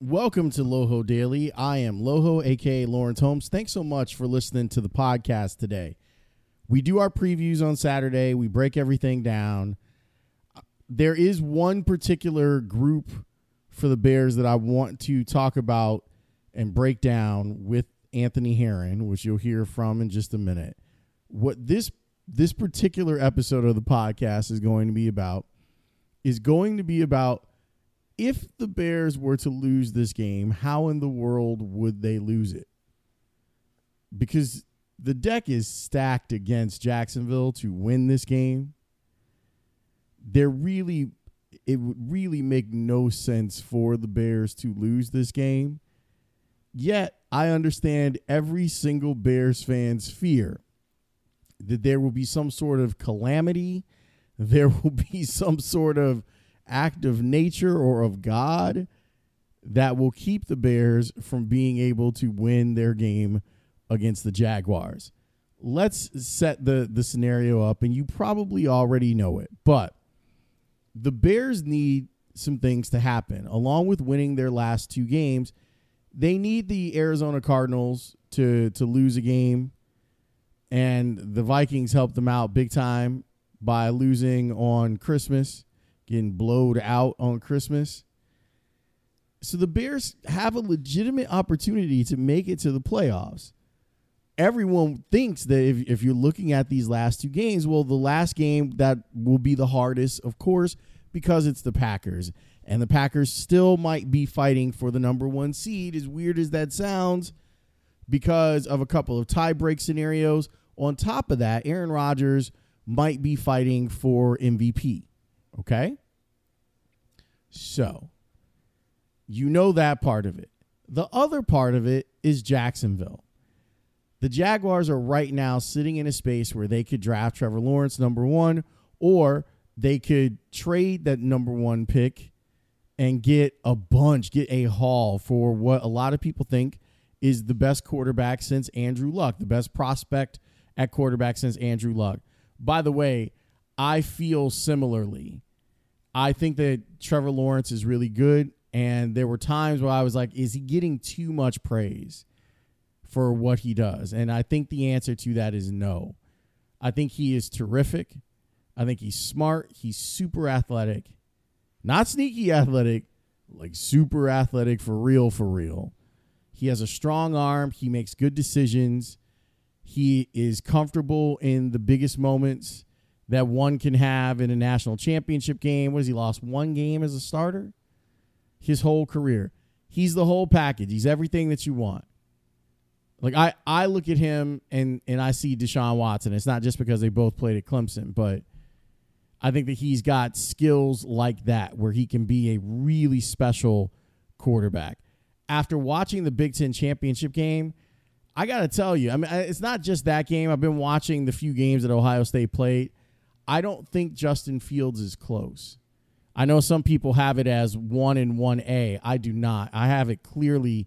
Welcome to Loho Daily. I am Loho, aka Lawrence Holmes. Thanks so much for listening to the podcast today. We do our previews on Saturday, we break everything down. There is one particular group for the Bears that I want to talk about and break down with Anthony Herron, which you'll hear from in just a minute. What this this particular episode of the podcast is going to be about is going to be about if the Bears were to lose this game, how in the world would they lose it? Because the deck is stacked against Jacksonville to win this game. There really it would really make no sense for the Bears to lose this game. Yet, I understand every single Bears fan's fear that there will be some sort of calamity, there will be some sort of act of nature or of God that will keep the Bears from being able to win their game against the Jaguars. Let's set the the scenario up and you probably already know it. But the Bears need some things to happen. Along with winning their last two games, they need the Arizona Cardinals to to lose a game and the Vikings helped them out big time by losing on Christmas getting blowed out on Christmas. So the Bears have a legitimate opportunity to make it to the playoffs. Everyone thinks that if, if you're looking at these last two games, well, the last game that will be the hardest, of course, because it's the Packers. And the Packers still might be fighting for the number one seed, as weird as that sounds, because of a couple of tiebreak scenarios. On top of that, Aaron Rodgers might be fighting for MVP. Okay? So, you know that part of it. The other part of it is Jacksonville. The Jaguars are right now sitting in a space where they could draft Trevor Lawrence number 1 or they could trade that number 1 pick and get a bunch, get a haul for what a lot of people think is the best quarterback since Andrew Luck, the best prospect at quarterback since Andrew Luck. By the way, I feel similarly. I think that Trevor Lawrence is really good. And there were times where I was like, is he getting too much praise for what he does? And I think the answer to that is no. I think he is terrific. I think he's smart. He's super athletic. Not sneaky athletic, like super athletic for real, for real. He has a strong arm. He makes good decisions. He is comfortable in the biggest moments that one can have in a national championship game. What has he lost one game as a starter? His whole career. He's the whole package. He's everything that you want. Like I, I look at him and and I see Deshaun Watson. It's not just because they both played at Clemson, but I think that he's got skills like that where he can be a really special quarterback. After watching the Big Ten championship game, I got to tell you, I mean, it's not just that game. I've been watching the few games that Ohio State played. I don't think Justin Fields is close. I know some people have it as one and one A. I do not. I have it clearly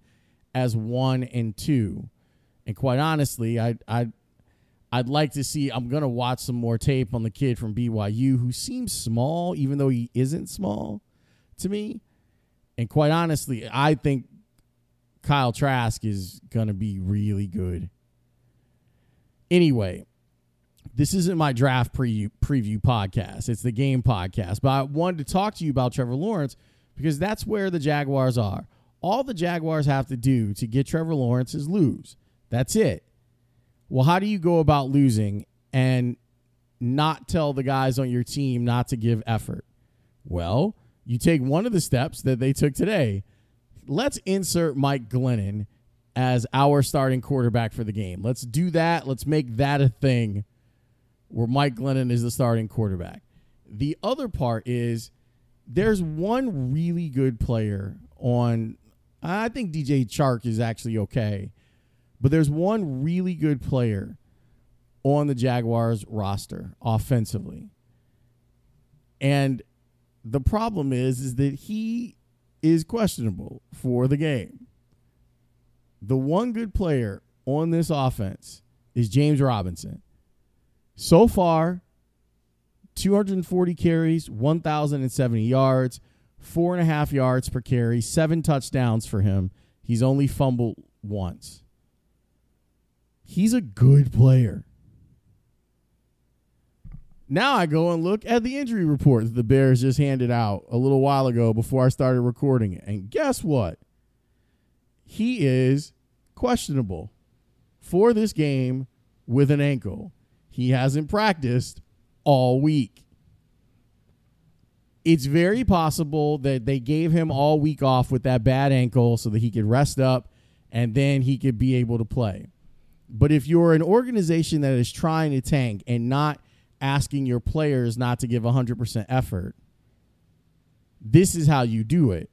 as one and two. And quite honestly, I I I'd like to see. I'm gonna watch some more tape on the kid from BYU who seems small, even though he isn't small to me. And quite honestly, I think Kyle Trask is gonna be really good. Anyway, this isn't my draft pre- preview podcast. It's the game podcast. But I wanted to talk to you about Trevor Lawrence because that's where the Jaguars are. All the Jaguars have to do to get Trevor Lawrence is lose. That's it. Well, how do you go about losing and not tell the guys on your team not to give effort? Well, you take one of the steps that they took today. Let's insert Mike Glennon as our starting quarterback for the game. Let's do that. Let's make that a thing where Mike Glennon is the starting quarterback. The other part is there's one really good player on. I think DJ Chark is actually okay, but there's one really good player on the Jaguars roster offensively. And the problem is is that he is questionable for the game. The one good player on this offense is James Robinson. So far, 240 carries, 1,070 yards, four and a half yards per carry, seven touchdowns for him. He's only fumbled once. He's a good player. Now I go and look at the injury report that the Bears just handed out a little while ago before I started recording it. And guess what? He is questionable for this game with an ankle. He hasn't practiced all week. It's very possible that they gave him all week off with that bad ankle so that he could rest up and then he could be able to play. But if you're an organization that is trying to tank and not asking your players not to give 100% effort. This is how you do it.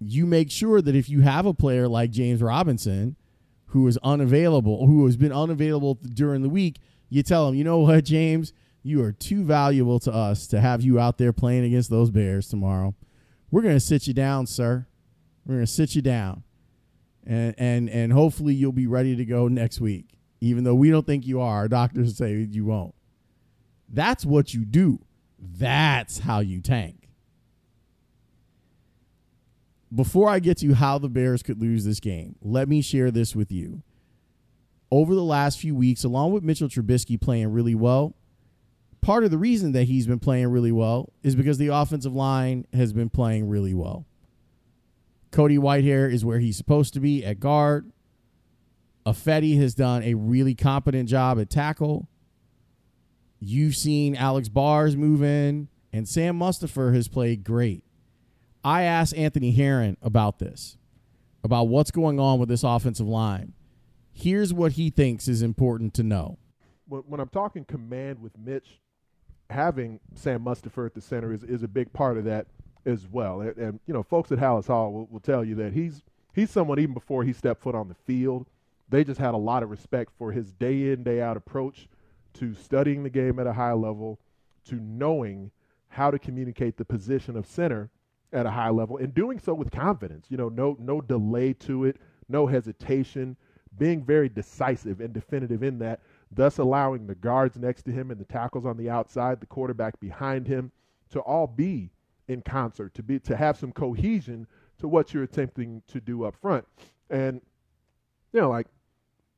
You make sure that if you have a player like James Robinson who is unavailable, who has been unavailable during the week, you tell them, you know what, James, you are too valuable to us to have you out there playing against those Bears tomorrow. We're going to sit you down, sir. We're going to sit you down. And, and, and hopefully you'll be ready to go next week. Even though we don't think you are, our doctors say you won't. That's what you do. That's how you tank. Before I get to how the Bears could lose this game, let me share this with you. Over the last few weeks, along with Mitchell Trubisky playing really well, part of the reason that he's been playing really well is because the offensive line has been playing really well. Cody Whitehair is where he's supposed to be at guard. Ifedi has done a really competent job at tackle. You've seen Alex Bars move in, and Sam Mustipher has played great. I asked Anthony Herron about this, about what's going on with this offensive line. Here's what he thinks is important to know. When I'm talking command with Mitch, having Sam Mustipher at the center is, is a big part of that as well. And, and you know, folks at Halas Hall will, will tell you that he's he's someone even before he stepped foot on the field. They just had a lot of respect for his day in day out approach to studying the game at a high level, to knowing how to communicate the position of center at a high level and doing so with confidence. You know, no no delay to it, no hesitation, being very decisive and definitive in that, thus allowing the guards next to him and the tackles on the outside, the quarterback behind him to all be in concert, to be to have some cohesion to what you're attempting to do up front. And you know, like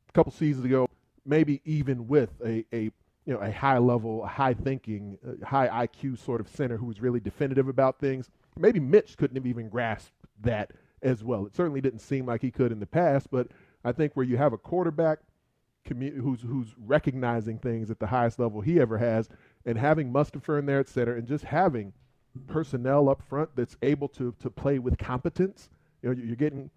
a couple seasons ago, maybe even with a, a you know a high level, high thinking, uh, high IQ sort of center who was really definitive about things. Maybe Mitch couldn't have even grasped that as well. It certainly didn't seem like he could in the past, but I think where you have a quarterback commu- who's who's recognizing things at the highest level he ever has, and having Mustipher in there at center, and just having personnel up front that's able to to play with competence. You know, you're getting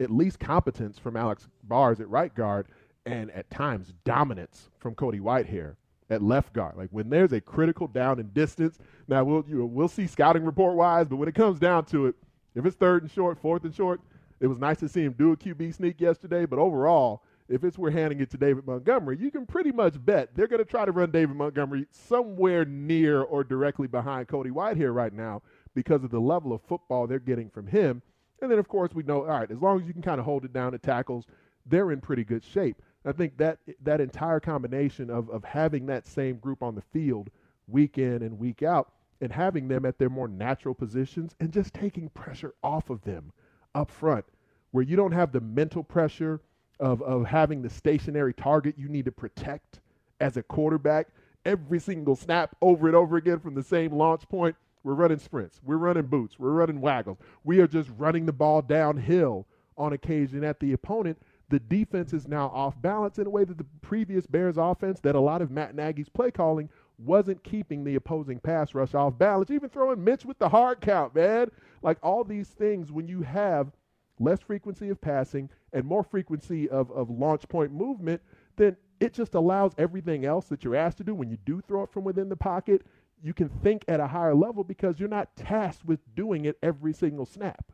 at least competence from Alex Bars at right guard, and at times dominance from Cody Whitehair at left guard. Like when there's a critical down and distance, now we'll you know, we'll see scouting report wise, but when it comes down to it, if it's third and short, fourth and short, it was nice to see him do a QB sneak yesterday, but overall, if it's we're handing it to David Montgomery, you can pretty much bet they're going to try to run David Montgomery somewhere near or directly behind Cody Whitehair right now because of the level of football they're getting from him. And then, of course, we know, all right, as long as you can kind of hold it down at tackles, they're in pretty good shape. I think that that entire combination of of having that same group on the field week in and week out and having them at their more natural positions and just taking pressure off of them up front where you don't have the mental pressure of of having the stationary target you need to protect as a quarterback. Every single snap over and over again from the same launch point we're running sprints we're running boots we're running waggles. We are just running the ball downhill on occasion at the opponent. The defense is now off balance in a way that the previous Bears offense, that a lot of Matt Nagy's play calling, wasn't keeping the opposing pass rush off balance. Even throwing Mitch with the hard count, man. Like all these things, when you have less frequency of passing and more frequency of, of launch point movement, then it just allows everything else that you're asked to do when you do throw it from within the pocket. You can think at a higher level because you're not tasked with doing it every single snap.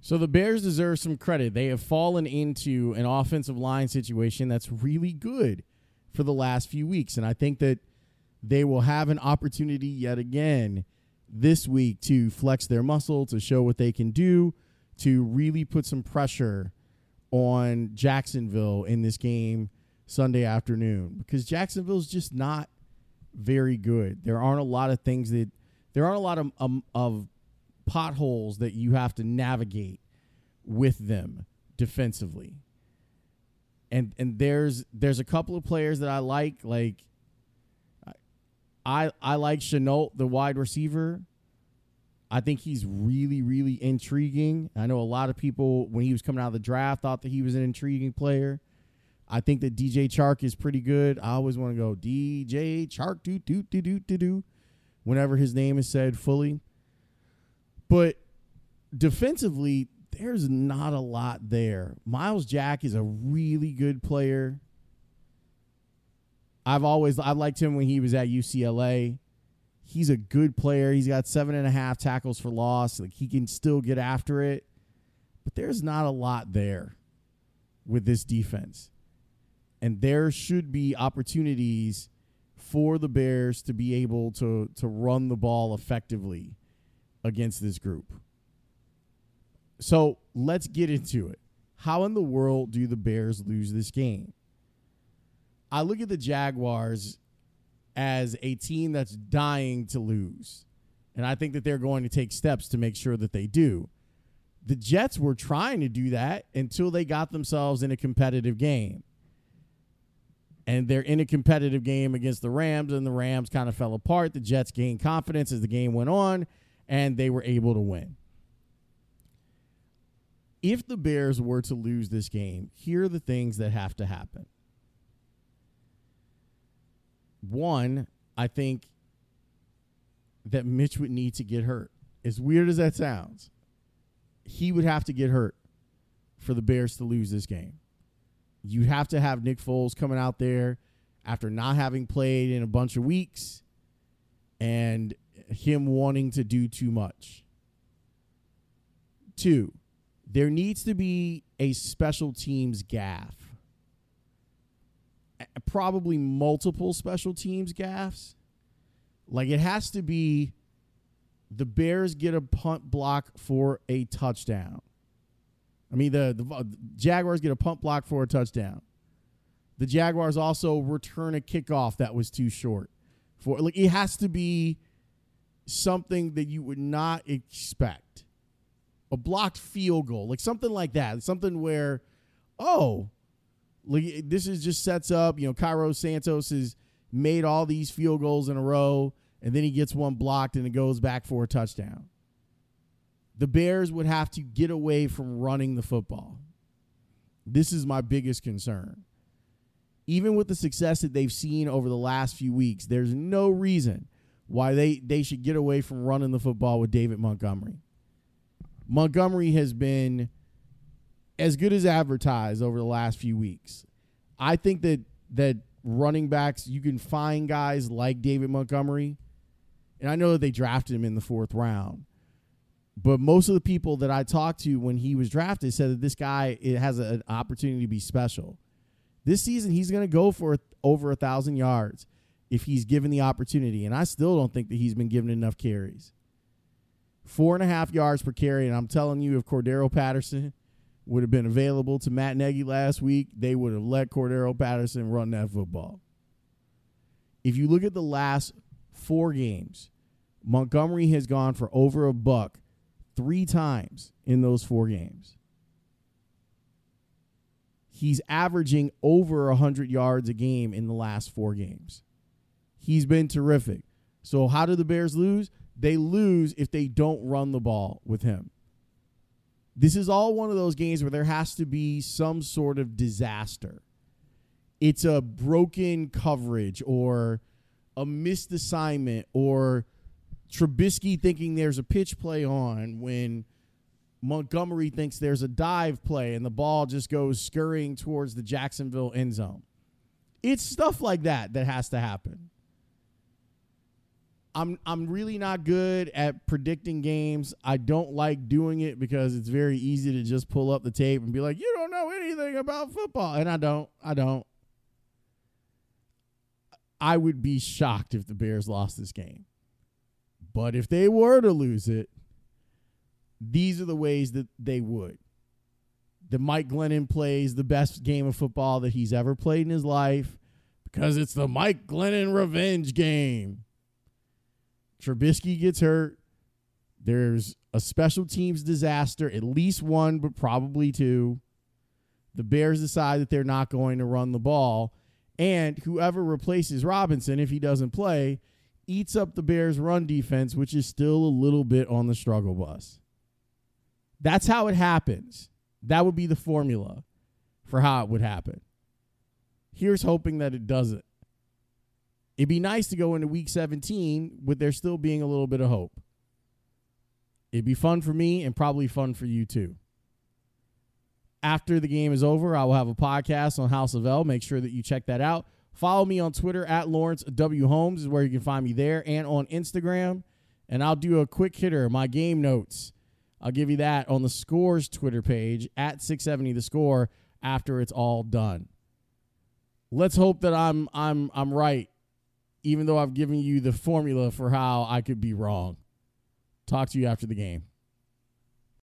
So the Bears deserve some credit. They have fallen into an offensive line situation that's really good for the last few weeks. And I think that they will have an opportunity yet again this week to flex their muscle, to show what they can do, to really put some pressure on Jacksonville in this game Sunday afternoon because Jacksonville's just not very good. There aren't a lot of things that there aren't a lot of um, of potholes that you have to navigate with them defensively. And and there's there's a couple of players that I like like I I like Shenault, the wide receiver. I think he's really, really intriguing. I know a lot of people when he was coming out of the draft thought that he was an intriguing player. I think that DJ Chark is pretty good. I always want to go DJ Chark do do do do do do whenever his name is said fully. But defensively, there's not a lot there. Myles Jack is a really good player. I've always I liked him when he was at UCLA. He's a good player. He's got seven and a half tackles for loss. Like he can still get after it. But there's not a lot there with this defense. And there should be opportunities for the Bears to be able to to run the ball effectively against this group. So let's get into it. How in the world do the Bears lose this game? I look at the Jaguars as a team that's dying to lose. And I think that they're going to take steps to make sure that they do. The Jets were trying to do that until they got themselves in a competitive game. And they're in a competitive game against the Rams, and the Rams kind of fell apart. The Jets gained confidence as the game went on, and they were able to win. If the Bears were to lose this game, here are the things that have to happen. One, I think that Mitch would need to get hurt. As weird as that sounds, he would have to get hurt for the Bears to lose this game. You'd have to have Nick Foles coming out there after not having played in a bunch of weeks and him wanting to do too much. Two, there needs to be a special teams gaffe. Probably multiple special teams gaffes. Like it has to be the Bears get a punt block for a touchdown. I mean the, the uh, Jaguars get a punt block for a touchdown. The Jaguars also return a kickoff that was too short. For like it has to be something that you would not expect. A blocked field goal, like something like that. Something where, oh, this is just sets up, you know, Cairo Santos has made all these field goals in a row, and then he gets one blocked and it goes back for a touchdown. The Bears would have to get away from running the football. This is my biggest concern. Even with the success that they've seen over the last few weeks, there's no reason why they, they should get away from running the football with David Montgomery. Montgomery has been as good as advertised over the last few weeks. I think that that running backs you can find guys like David Montgomery, and I know that they drafted him in the fourth round. But most of the people that I talked to when he was drafted said that this guy it has a, an opportunity to be special. This season, he's going to go for over a thousand yards if he's given the opportunity, and I still don't think that he's been given enough carries. Four and a half yards per carry, and I'm telling you, if Cordarrelle Patterson would have been available to Matt Nagy last week, they would have let Cordarrelle Patterson run that football. If you look at the last four games, Montgomery has gone for over a buck three times in those four games. He's averaging over 100 yards a game in the last four games. He's been terrific. So, how do the Bears lose? They lose if they don't run the ball with him. This is all one of those games where there has to be some sort of disaster. It's a broken coverage or a missed assignment or Trubisky thinking there's a pitch play on when Montgomery thinks there's a dive play and the ball just goes scurrying towards the Jacksonville end zone. It's stuff like that that has to happen. I'm I'm really not good at predicting games. I don't like doing it because it's very easy to just pull up the tape and be like, "You don't know anything about football." And I don't. I don't. I would be shocked if the Bears lost this game. But if they were to lose it, these are the ways that they would. The Mike Glennon plays the best game of football that he's ever played in his life because it's the Mike Glennon revenge game. Trubisky gets hurt. There's a special teams disaster, at least one, but probably two. The Bears decide that they're not going to run the ball. And whoever replaces Robinson, if he doesn't play, eats up the Bears' run defense, which is still a little bit on the struggle bus. That's how it happens. That would be the formula for how it would happen. Here's hoping that it doesn't. It'd be nice to go into week 17 with there still being a little bit of hope. It'd be fun for me and probably fun for you too. After the game is over, I will have a podcast on House of L. Make sure that you check that out. Follow me on Twitter at Lawrence W. Holmes is where you can find me there and on Instagram. And I'll do a quick hitter, my game notes. I'll give you that on the Scores Twitter page at 670 the score after it's all done. Let's hope that I'm I'm I'm right, even though I've given you the formula for how I could be wrong. Talk to you after the game.